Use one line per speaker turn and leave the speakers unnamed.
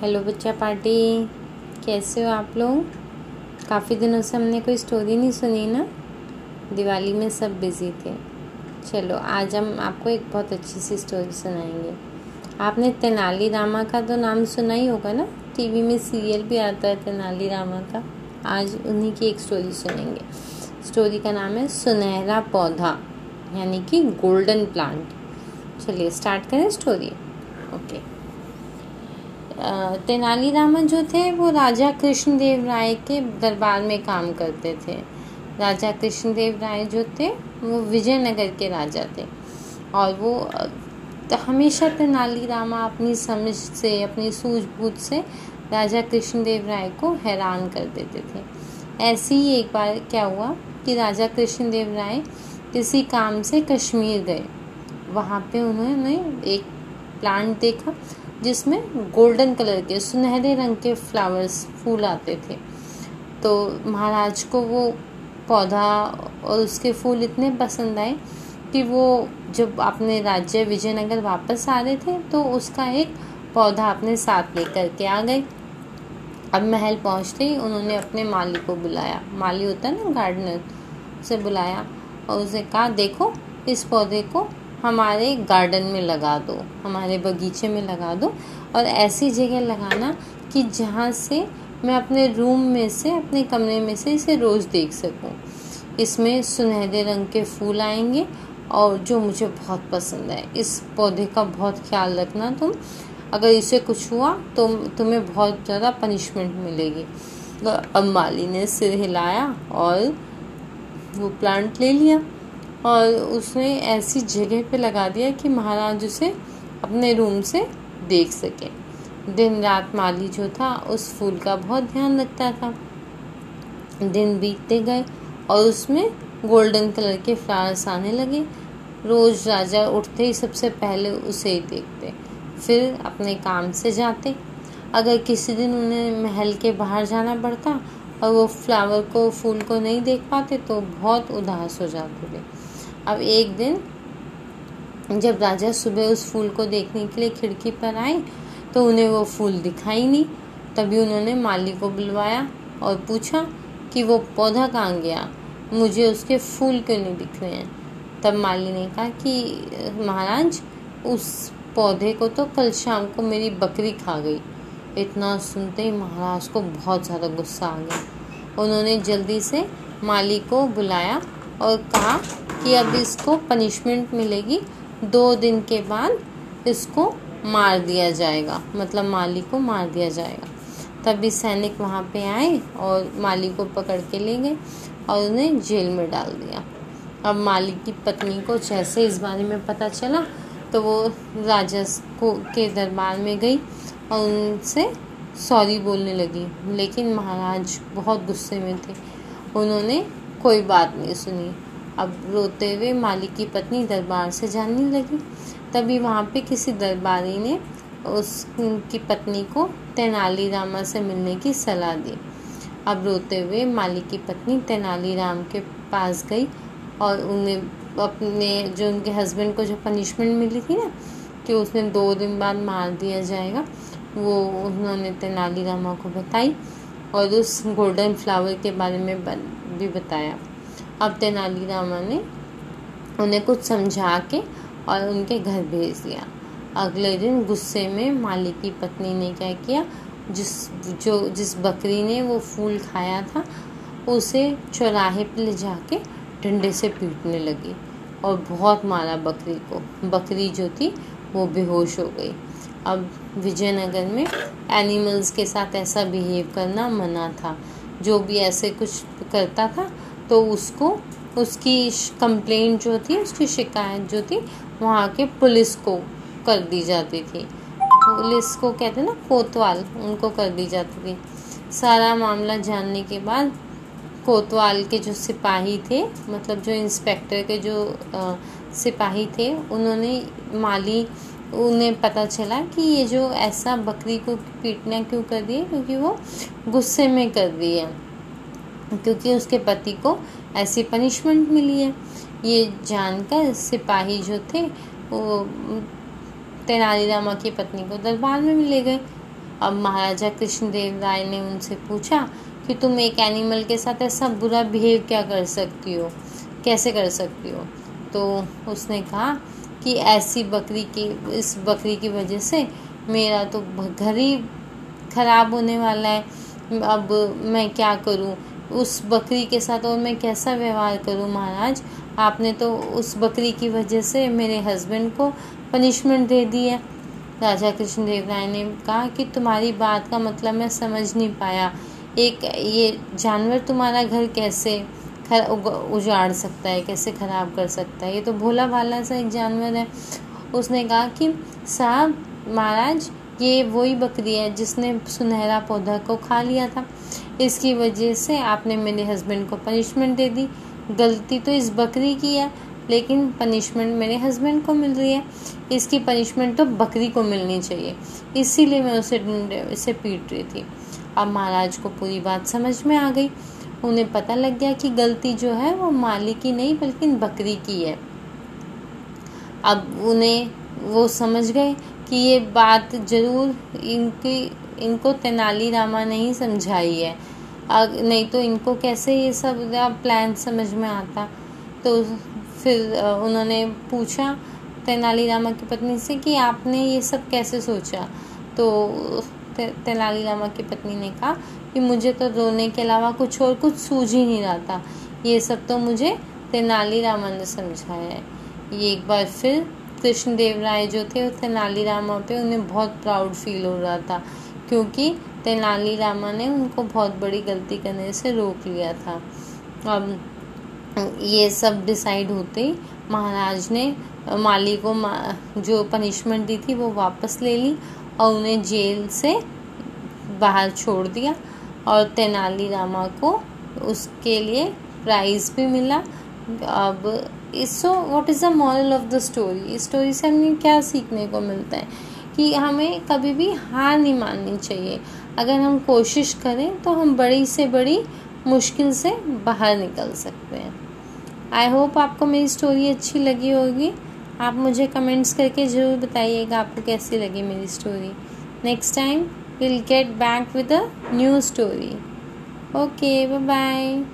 Hello बच्चा party. कैसे हो आप लोग? काफ़ी दिनों से हमने कोई स्टोरी नहीं सुनी ना। दिवाली में सब बिज़ी थे। चलो, आज हम आपको एक बहुत अच्छी सी स्टोरी सुनाएँगे। आपने तेनाली रामा का तो नाम सुना ही होगा ना? टीवी में सीरियल भी आता है तेनाली रामा का। आज उन्हीं की एक स्टोरी सुनेंगे। स्टोरी का नाम है सुनहरा पौधा, यानी कि गोल्डन प्लांट चलिए स्टार्ट करें स्टोरी ओके तेनालीरामन जो थे, वो राजा कृष्णदेव राय के दरबार में काम करते थे। राजा कृष्णदेव राय जो थे, वो विजयनगर के राजा थे। और वो तो हमेशा तेनालीरामा अपनी समझ से, अपनी सूझबूझ से राजा कृष्णदेव राय को हैरान कर देते थे। ऐसे ही एक बार क्या हुआ कि राजा कृष्णदेव राय किसी काम से कश्मीर गए। वहाँ पे उन्होंने एक प्लांट देखा। जिसमें गोल्डन कलर के, सुनहरे रंग के फ्लावर्स फूल आते थे। तो महाराज को वो पौधा और उसके फूल इतने पसंद आए कि वो जब अपने राज्य विजयनगर वापस आ रहे थे तो उसका एक पौधा अपने साथ लेकर के आ गए। अब महल पहुँचते ही उन्होंने अपने माली को बुलाया। माली होता है ना गार्डनर से बुलाया और उसे कहा, देखो, इस पौधे को हमारे गार्डन में लगा दो, हमारे बगीचे में लगा दो और ऐसी जगह लगाना कि जहाँ से मैं अपने रूम में से, अपने कमरे में से इसे रोज़ देख सकूँ। इसमें सुनहरे रंग के फूल आएँगे और जो मुझे बहुत पसंद है। इस पौधे का बहुत ख्याल रखना तुम। अगर इसे कुछ हुआ तो तुम्हें बहुत ज़्यादा पनिशमेंट मिलेगी। तो अब माली ने सिर हिलाया और वो प्लांट ले लिया। और उसने ऐसी जगह पे लगा दिया कि महाराज उसे अपने रूम से देख सके। दिन रात माली जो था, उस फूल का बहुत ध्यान रखता था। दिन बीतते गए और उसमें गोल्डन कलर के फ्लावर्स आने लगे। रोज राजा उठते ही सबसे पहले उसे ही देखते, फिर अपने काम से जाते। अगर किसी दिन उन्हें महल के बाहर जाना पड़ता और वो फ्लावर को, फूल को नहीं देख पाते तो बहुत उदास हो जाते थे। अब एक दिन जब राजा सुबह उस फूल को देखने के लिए खिड़की पर आए तो उन्हें वो फूल दिखाई नहीं। तभी उन्होंने माली को बुलवाया और पूछा कि वो पौधा कहाँ गया? मुझे उसके फूल क्यों नहीं दिख रहे हैं? तब माली ने कहा कि, महाराज, उस पौधे को तो कल शाम को मेरी बकरी खा गई। इतना सुनते ही महाराज को बहुत ज़्यादा गुस्सा आ गया। उन्होंने जल्दी से माली को बुलाया और कहा कि अब इसको पनिशमेंट मिलेगी, दो दिन के बाद इसको मार दिया जाएगा। मतलब माली को मार दिया जाएगा। तभी सैनिक वहाँ पे आए और माली को पकड़ के ले गए और उन्हें जेल में डाल दिया। अब माली की पत्नी को जैसे इस बारे में पता चला तो वो राजा को, के दरबार में गई और उनसे सॉरी बोलने लगी। लेकिन महाराज बहुत गुस्से में थे। उन्होंने कोई बात नहीं सुनी। अब रोते हुए मालिक की पत्नी दरबार से जाने लगी। तभी वहाँ पे किसी दरबारी ने उसकी पत्नी को तेनालीरामा से मिलने की सलाह दी। अब रोते हुए मालिक की पत्नी तेनालीराम के पास गई और उन्हें अपने, जो उनके हस्बैंड को जो पनिशमेंट मिली थी ना, कि उसने दो दिन बाद मार दिया जाएगा, वो उन्होंने तेनालीरामा को बताई और उस गोल्डन फ्लावर के बारे में भी बताया। अब तेनालीरामा ने उन्हें कुछ समझा के और उनके घर भेज दिया। अगले दिन गुस्से में मालिक की पत्नी ने क्या किया? जिस, जो, जिस बकरी ने वो फूल खाया था, उसे चौराहे पर ले जाके डंडे से पीटने लगी और बहुत मारा बकरी को। बकरी जो थी, वो बेहोश हो गई। अब विजयनगर में एनिमल्स के साथ ऐसा बिहेव करना मना था। जो भी ऐसे कुछ करता था तो उसको उसकी कंप्लेंट जो थी उसकी शिकायत जो थी वहाँ के पुलिस को कर दी जाती थी। पुलिस को कहते ना कोतवाल उनको कर दी जाती थी। सारा मामला जानने के बाद कोतवाल के जो सिपाही थे मतलब जो इंस्पेक्टर के जो आ, सिपाही थे उन्होंने माली उन्हें पता चला कि ये जो ऐसा बकरी को पीटना क्यों कर दिए क्योंकि वो गुस्से में कर दिए। क्योंकि उसके पति को ऐसी पनिशमेंट मिली है। ये जानकर सिपाही जो थे, वो तेनालीरामा की पत्नी को दरबार में ले गए। अब महाराजा कृष्णदेव राय ने उनसे पूछा कि तुम एक एनिमल के साथ ऐसा बुरा बिहेव क्या कर सकती हो? कैसे कर सकती हो? तो उसने कहा कि ऐसी बकरी की, इस बकरी की वजह से मेरा तो घर ही खराब होने वाला है। अब मैं क्या करूँ? उस बकरी के साथ और मैं कैसा व्यवहार करूँ महाराज? आपने तो उस बकरी की वजह से मेरे हस्बैंड को पनिशमेंट दे दी है। राजा कृष्णदेव राय ने कहा कि तुम्हारी बात का मतलब मैं समझ नहीं पाया। एक, ये जानवर तुम्हारा घर कैसे उजाड़ सकता है, कैसे ख़राब कर सकता है? ये तो भोला भाला सा एक जानवर है। उसने कहा कि, साहब, महाराज, ये वही बकरी है जिसने सुनहरा पौधा को खा लिया था। इसकी वजह से आपने मेरे हस्बैंड को पनिशमेंट दे दी। गलती तो इस बकरी की है, लेकिन पनिशमेंट मेरे हस्बैंड को मिल रही है। इसकी पनिशमेंट तो बकरी को मिलनी चाहिए। इसीलिए मैं उसे इसे पीट रही थी। अब महाराज को पूरी बात समझ में आ गई। उन्हें पता लग गया कि गलती जो है वो मालिक की नहीं, बल्कि बकरी की है। अब उन्हें वो समझ गए कि ये बात ज़रूर इनकी इनको तेनालीरामा ने ही समझाई है। अग, नहीं तो इनको कैसे ये सब प्लान समझ में आता? तो फिर उन्होंने पूछा तेनालीरामा की पत्नी से कि आपने ये सब कैसे सोचा? तो ते, तेनालीरामा की पत्नी ने कहा कि मुझे तो रोने के अलावा कुछ और कुछ सूझ ही नहीं रहा था ये सब तो मुझे तेनालीरामा ने समझाया है। ये एक बार फिर कृष्णदेव राय जो थे वो तेनालीरामा पे उन्हें बहुत प्राउड फील हो रहा था। क्योंकि तेनालीरामा ने उनको बहुत बड़ी गलती करने से रोक लिया था। अब ये सब डिसाइड होते ही महाराज ने माली को जो पनिशमेंट दी थी वो वापस ले ली और उन्हें जेल से बाहर छोड़ दिया और तेनालीरामा को उसके लिए प्राइज़ भी मिला। अब so what is the moral of the story इस स्टोरी से हमें क्या सीखने को मिलता है? कि हमें कभी भी हार नहीं माननी चाहिए। अगर हम कोशिश करें तो हम बड़ी से बड़ी मुश्किल से बाहर निकल सकते हैं। आई होप आपको मेरी स्टोरी अच्छी लगी होगी। आप मुझे कमेंट्स करके ज़रूर बताइएगा आपको कैसी लगी मेरी story next time will get back with a new story okay bye bye